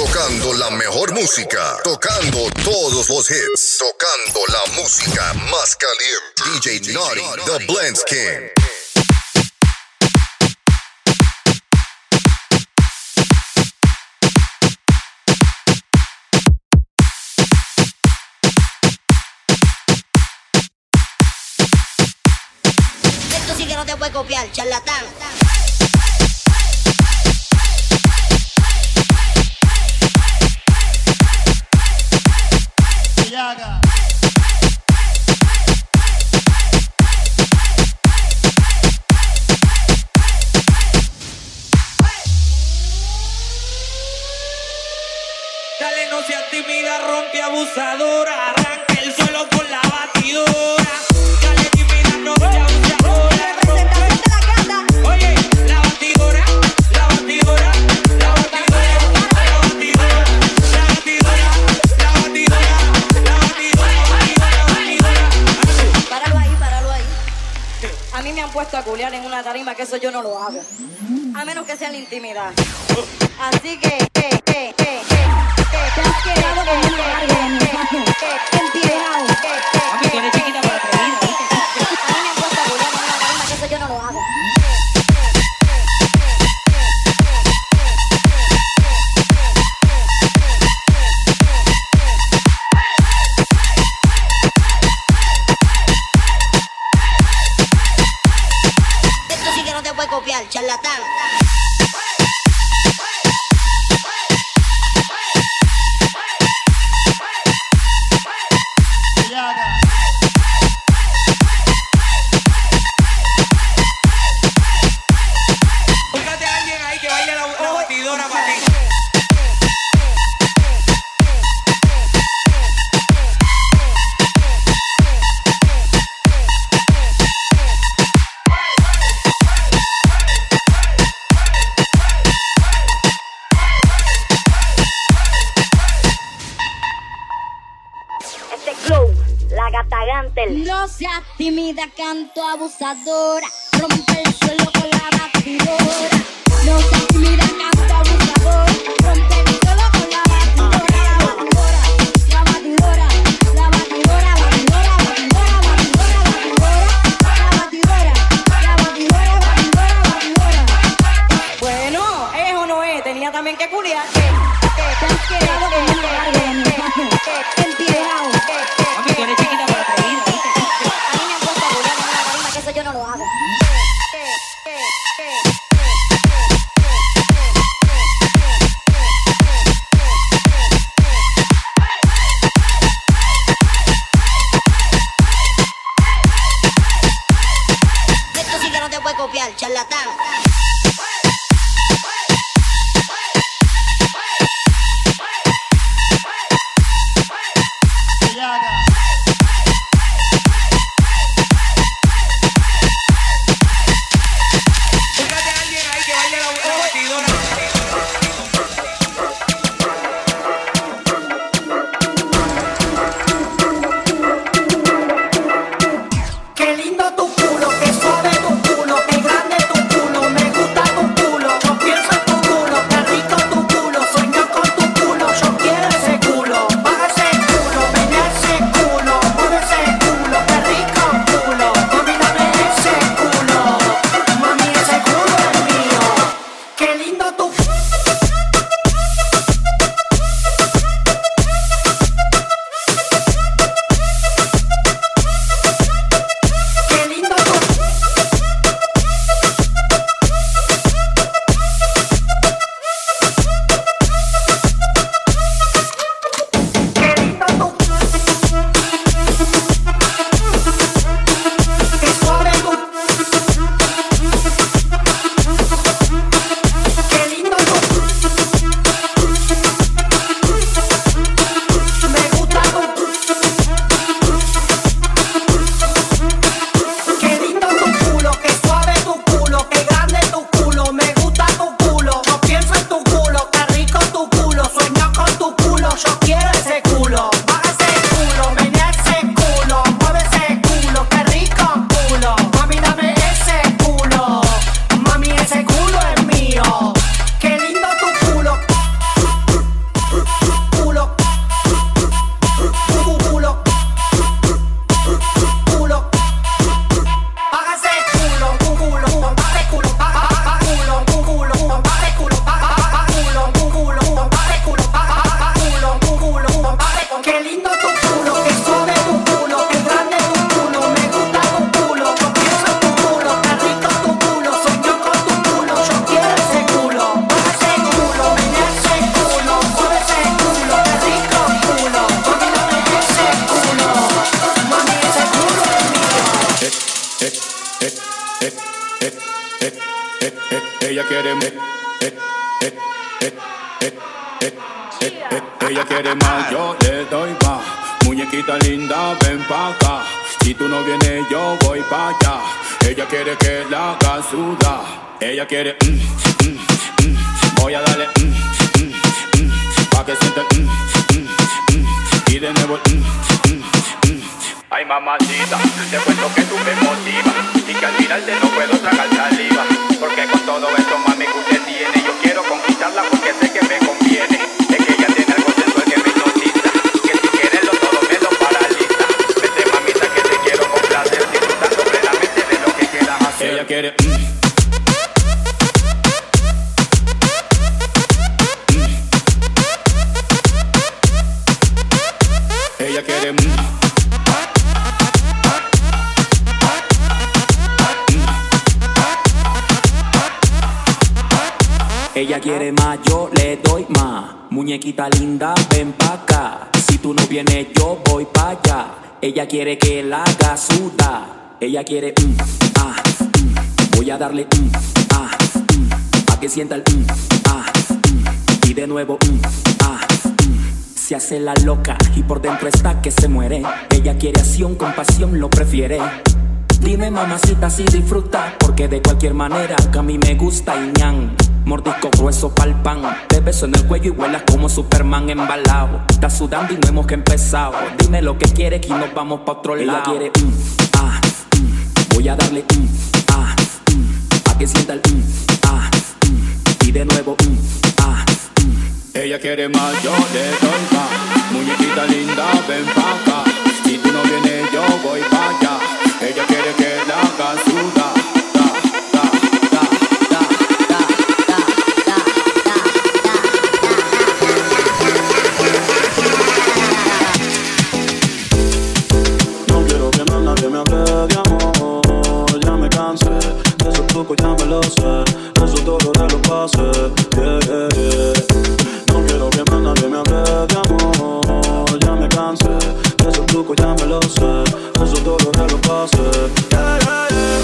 Tocando la mejor música. Tocando todos los hits. Tocando la música más caliente. DJ Naughty, The Blends King. Esto sí que no te puede copiar, charlatán. Dale, no seas tímida, rompe abusadora. A culiar en una tarima que eso yo no lo hago. A menos que sea la intimidad. Así que, eh, eh, eh, eh, eh, te has quedado con una larga de mi mano. Abusadora. Rompe el suelo con la batidora. No seas tímida, canto abusadora. Rompe el suelo con la batidora. La batidora, la batidora, batidora, batidora, batidora, batidora, batidora, la batidora, la batidora, batidora, batidora. Bueno, ¿es o no es? Tenía también que culiar. Te has quedado con una larga de mi. Mami, tú eres chiquita 了啊！Ella quiere más, yo le doy más. Muñequita linda, ven pa' acá. Si tú no vienes, yo voy pa' allá. Ella quiere que la haga. Ella quiere, mm, mm, mm. voy a darle, mm, mm, mm, pa' que sienta, mm, mm, y de nuevo. Ay mamacita, te cuento que tú me motivas y que al mirarte no puedo tragar saliva. Porque con todo esto mami que usted tiene, yo quiero conquistarla porque sé que me conviene. Ella quiere. mm. Ella quiere. Ella quiere más, yo le doy más. Muñequita linda, ven pa' acá. Si tú no vienes, yo voy pa' allá. Ella quiere que la haga sudar. Ella quiere, mm, ah. Voy a darle, mm, ah, mm, pa' que sienta el, mm, ah, mm. y de nuevo, mm, ah, mm. se hace la loca y por dentro está que se muere. Ella quiere acción, compasión, lo prefiere. Dime mamacita si disfruta, porque de cualquier manera que a mí me gusta y ñan. Mordisco grueso pa'l pan, te beso en el cuello y vuelas como Superman embalado. Estás sudando y no hemos que empezado. Dime lo que quieres y nos vamos pa' otro lado. Ella quiere, mm, ah, mm, voy a darle, mm, que sienta el, mm, ah, mm, y de nuevo, mm, ah, mm. Ella quiere más, yo le doy. Muñequita linda, ven pa' acá. Si tú no vienes, yo voy pa' allá. Ella quiere que la haga. Trucos, ya me lo sé. Esos dolores los pasé. Yeah, yeah, yeah. No quiero que más nadie me hable de amor. Ya me cansé de esos trucos, ya me lo sé. Esos dolores los pasé. Yeah, yeah, yeah.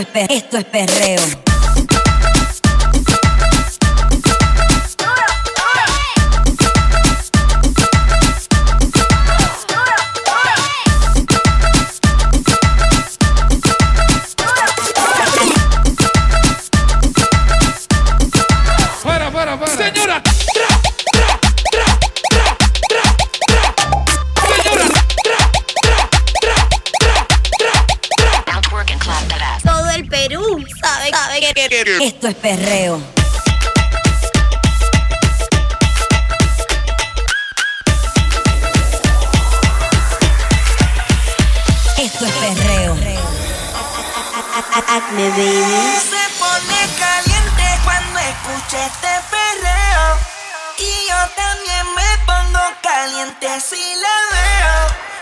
Esto es, perreo. Baby. Se pone caliente cuando escucha este perreo. Y yo también me pongo caliente si la veo.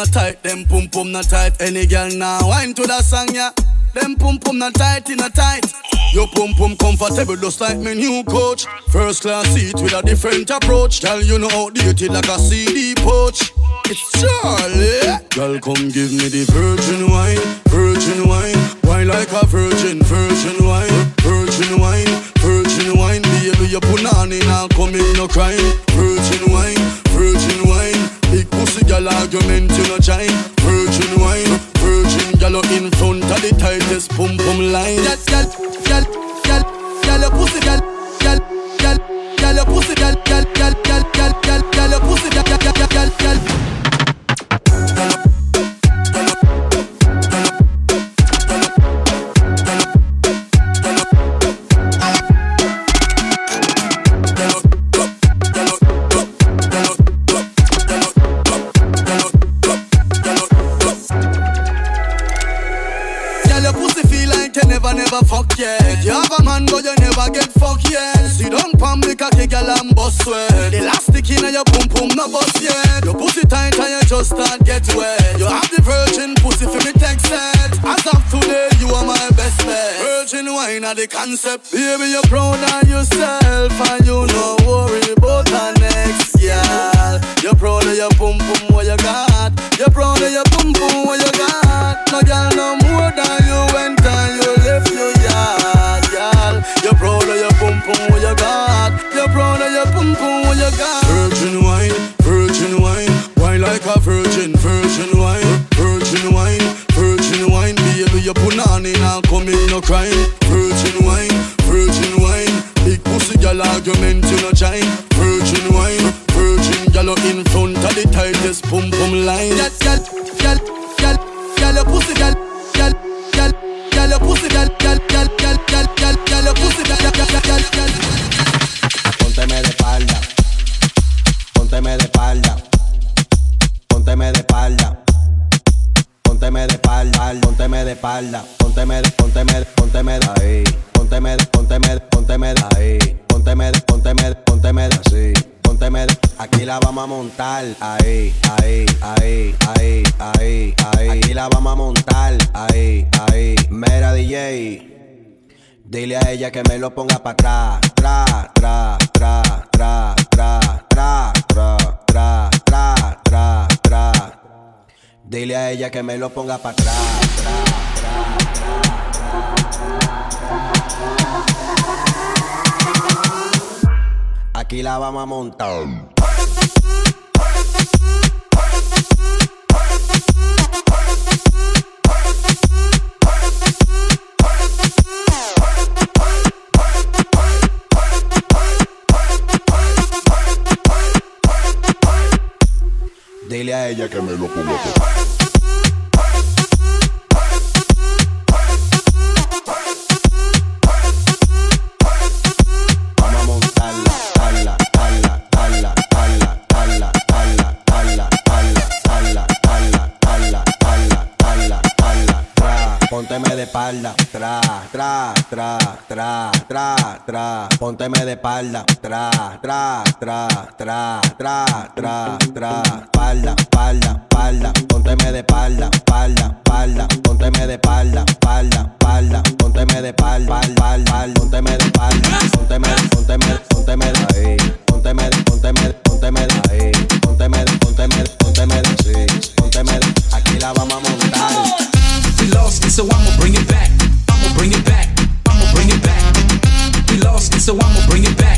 Not tight, them pum pum not tight. Any girl now wine to that song, yeah. Them pum pum not tight, in a tight. Your pum pum comfortable just like my new coach. First class seat with a different approach. Girl, you know outdated like a CD pouch. It's Charlie. Girl, come give me the virgin wine, virgin wine. Wine like a virgin, virgin wine, virgin wine, virgin wine. Baby, you put on in and come in no crime. Virgin wine, Pussy gal argument you no join Virgin wine, virgin gal in front of the tightest pum pum line Yes gal, gal, gal, gal your pussy gal, gal, gal, gal your pussy gal, gal, gal, gal, gal, gal, gal your pussy gal, gal, gal, gal, gal the concept. Baby, you're proud pónteme pónteme pónteme ahí, pónteme pónteme pónteme ahí, pónteme pónteme pónteme así, pónteme aquí la vamos a montar, ahí, ahí, ahí, ahí, ahí, ahí, aquí la vamos a montar, ahí, ahí, mera DJ. Dile a ella que me lo ponga para atrás, tra, tra, tra, tra, tra, tra, tra, tra, tra, tra, tra. Dile a ella que me lo ponga para atrás, tra. Aquí la vamos a montar. Dile a ella que me lo ponga Pónteme de espalda, tra, tra, tra, tra, tra, tra. Pónteme de espalda, tra, tra, tra, tra, tra, tra, tra. Espalda, espalda, espalda. Pónteme de espalda, espalda, espalda. Pónteme de espalda, espalda, espalda. Pónteme de espalda, espalda. Pónteme de espalda, pónteme, pónteme, pónteme de ahí. Pónteme, pónteme, pónteme de ahí. Pónteme, pónteme, pónteme de así. Pónteme, aquí la vamos a montar. Lost it, so I'ma bring it back. I'ma bring it back. I'ma bring it back. We lost it, so I'ma bring it back.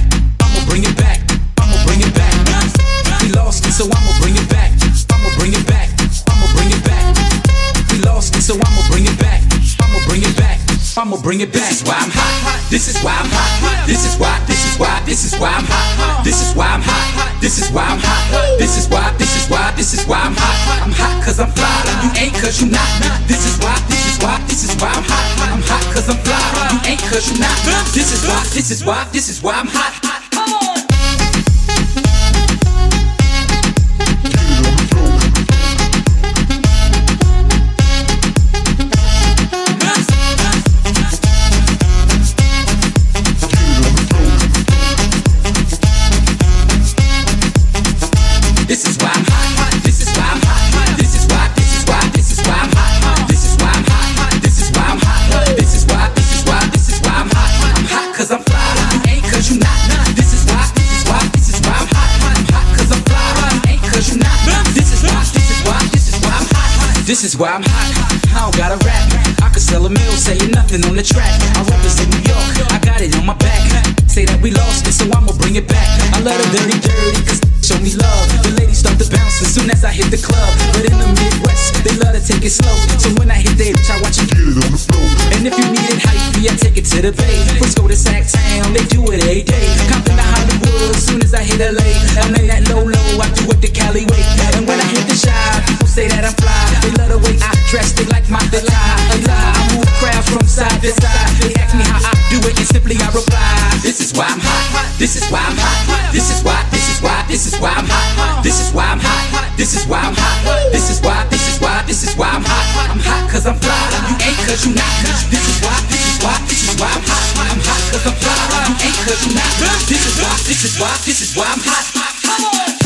I'ma bring it back. This is why I'm hot. This is why I'm hot. This is why. This is why. This is why I'm hot. This is why I'm hot. This is why I'm hot. This is why. This is why. This is why I'm hot. I'm hot cause I'm fly. You ain't cause you not. This is why. This is why. This is why I'm hot. I'm hot cause I'm fly. You ain't cause you not. This is why. This is why. This is why I'm hot. Come This is why I'm hot. This is why I'm hot. This is why. This is why. This is why I'm hot. This is why I'm hot. This is why I'm hot. This is why. This is why. This is why I'm hot. I'm hot cause I'm fly. You ain't cause you not. This is why. This is why. This is why I'm hot. I'm hot cause I'm fly. You ain't cause you not. This is why. This is why. This is why I'm hot. This is why I'm hot. I don't gotta rap. I could sell a mill, saying nothing on the track. I represent New York. I got it on my back. Say that we lost it, so I'ma bring it back. I let her dirty, dirty, cause show me love. The ladies start to bounce as soon as I hit the club. But in the Midwest, they love to take it slow. So when I hit that bitch, I watch you get it on the floor. And if you need it hype, I take it to the bay. Frisco to Sac Town, they do it every day. Compton to Hollywood, as soon as I hit LA. LA that low low, I do it the Cali way. And when I hit the shop, say that I'm fly. They love the way I dress, they like my fly. I move crowds from side to side. They ask me how I do it, and simply I reply. This is why I'm hot. This is why I'm hot. This is why. This is why. This is why I'm hot. This is why I'm hot. This is why I'm hot. This is why. This is why. This is why I'm hot. I'm hot cause I'm fly. You ain't cause you not. This is why. This is why. This is why I'm hot. I'm hot cause I'm fly. You ain't cause you not. This is why. This is why. This is why I'm hot.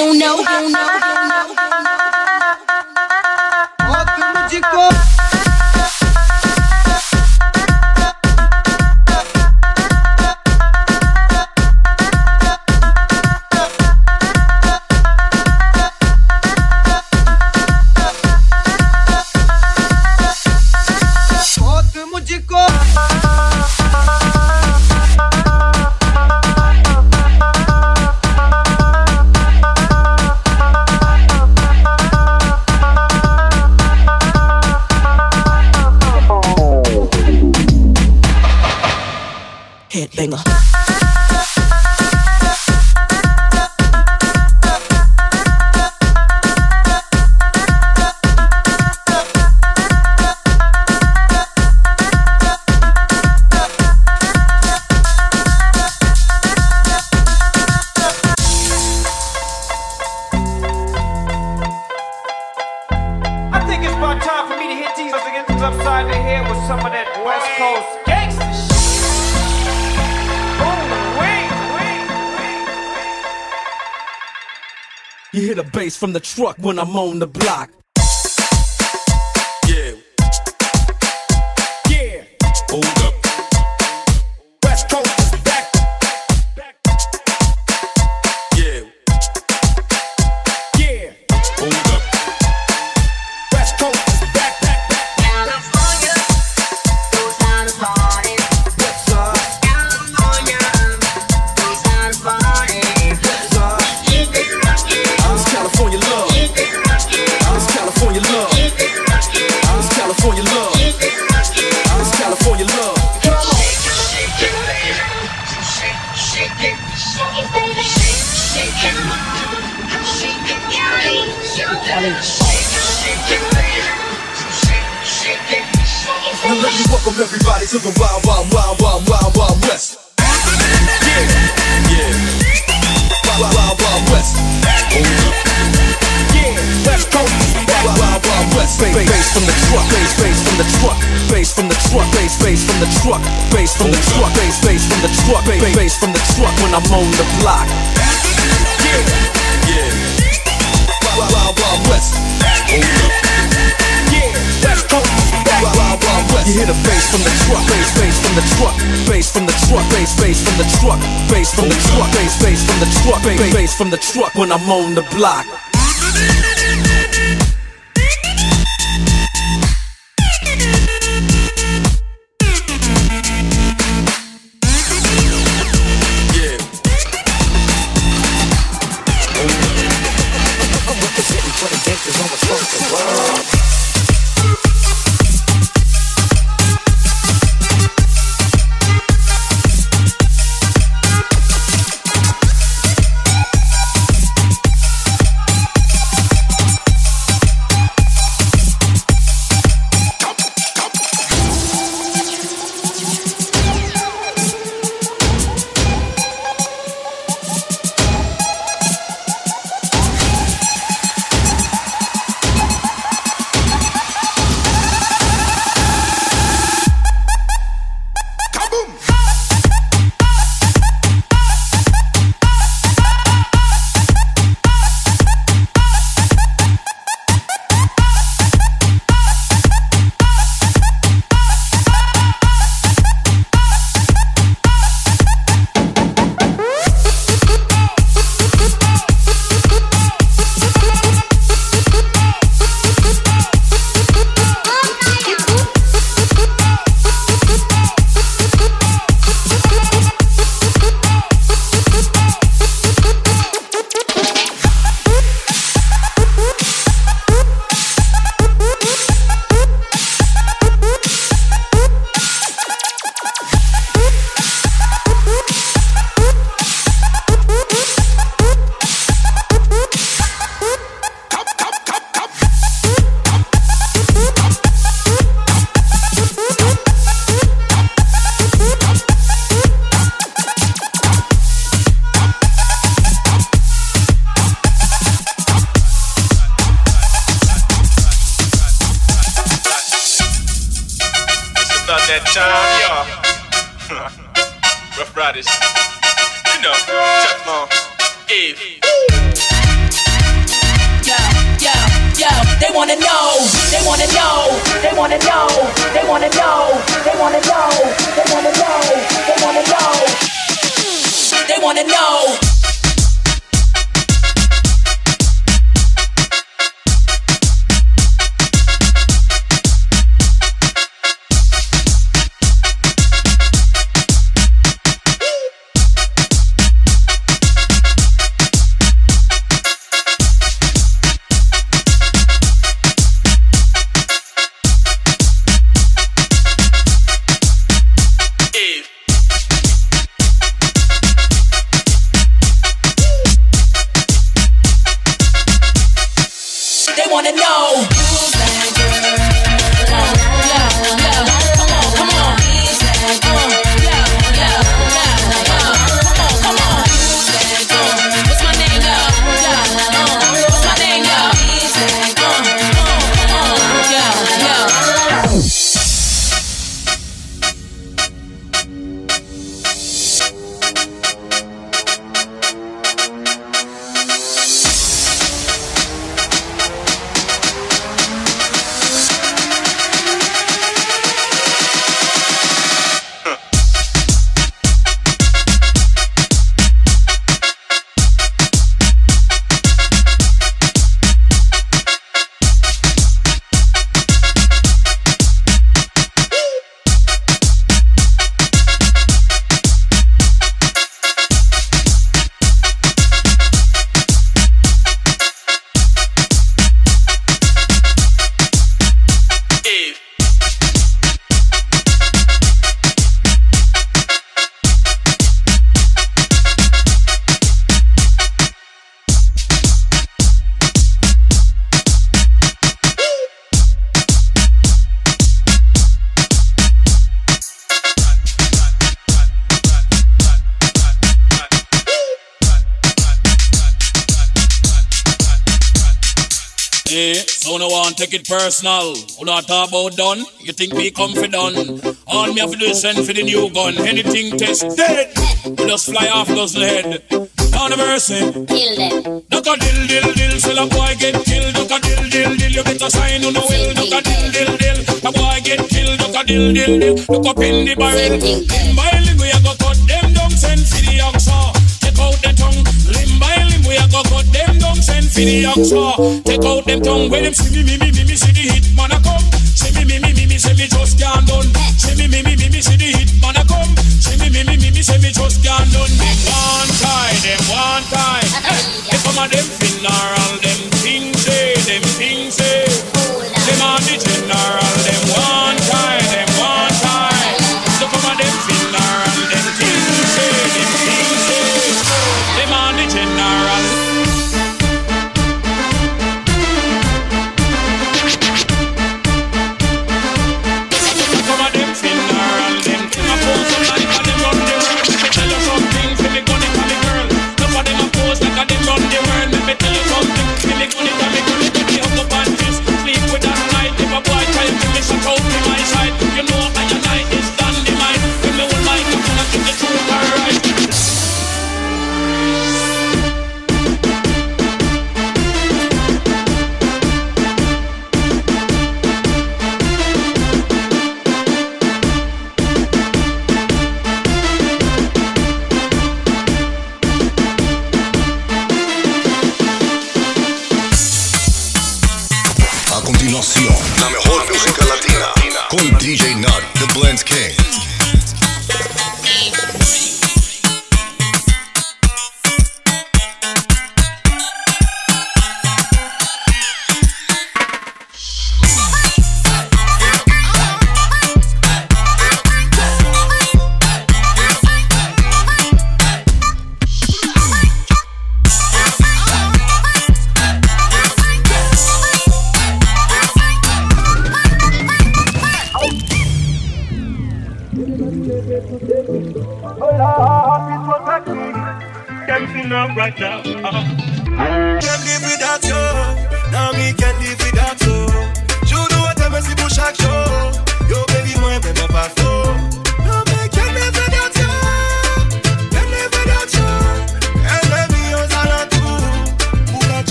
you know. You hear the bass from the truck when I'm on the block. Yeah. Yeah. Oh. You hear the bass from the truck, bass, bass from the truck, bass from the truck, bass, bass from the truck, bass from the truck, bass, bass from the truck, bass, bass from the truck when I'm on the block. take it personal. Who not talk about done. You think we come for done? All me have to do is send for the new gun. Anything test dead. We just fly off dozen head. Down the mercy. Kill them. Duck a dill dill dill. till a boy get killed. Duck a dill dill dill. You better sign on the will. Duck a dill dill dill. A boy get killed. Duck a dill dill dill. Look up in the barrel. In barrel we a go cut them down. Send for the oxa. Check out the tongue we a go cut them down, send for the oxa. Take out them tongue when them see me, me, me, me, me, see the hit man a come. See me, me, me, me, me, see me just can't done. See me, me, me, me, me, see the hit man a come. See me, me, me, me, me, see me just can't done. One time, them one time. If I'm a them funeral, them things.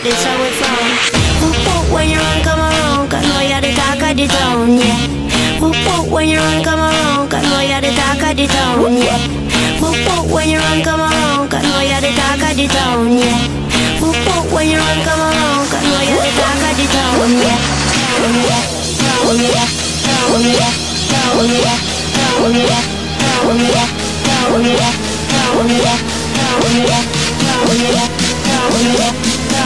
That run, how we from. Whoop whoop when you run, come around, cause know you're the talk of the town, yeah. Whoop whoop when you run, come around, cause know you're the talk of the town, yeah. Whoop whoop when you run, come around, cause know you're the talk of the town, yeah. Whoop whoop when you run, come around, cause know you're the talk of the town, yeah. Yeah. Yeah. Yeah. Yeah. Yeah. Yeah. Yeah. Yeah. Yeah. Yeah. Yeah.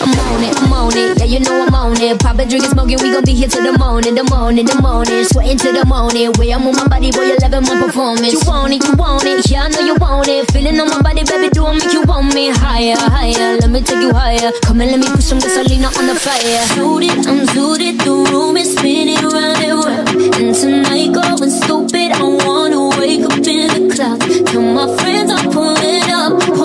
I'm on it, I'm on it. Yeah, you know I'm on it. Poppin' drink and smoking, we gon' be here till the morning, the morning. the morning, sweating till the morning. Way I move my body, boy, you loving my performance. You want it, you want it, yeah, I know you want it. Feeling on my body, baby, do I make you want me higher, higher? Let me take you higher. Come and let me put some gasolina on the fire. Suited, I'm suited, the room is spinning round and round. And tonight going stupid, I wanna wake up in the clouds. Tell my friends I'm pulling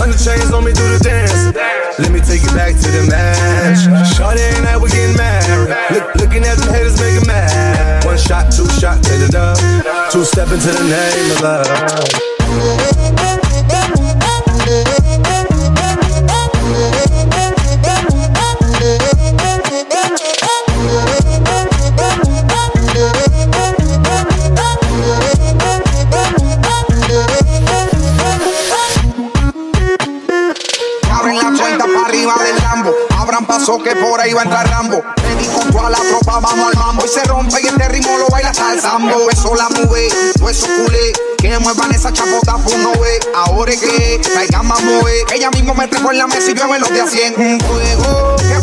Hundred chains on me, do the dance. Let me take you back to the match. Shorty and I, we getting married. Look, looking at them haters, making mad. One shot, two shot, hit it up. Two step into the name of love. Muevan esa chapota, pues no ve. Ahora es que traigan más mover. Ella mismo me trajo en la mesa y yo en los de a 100. Un que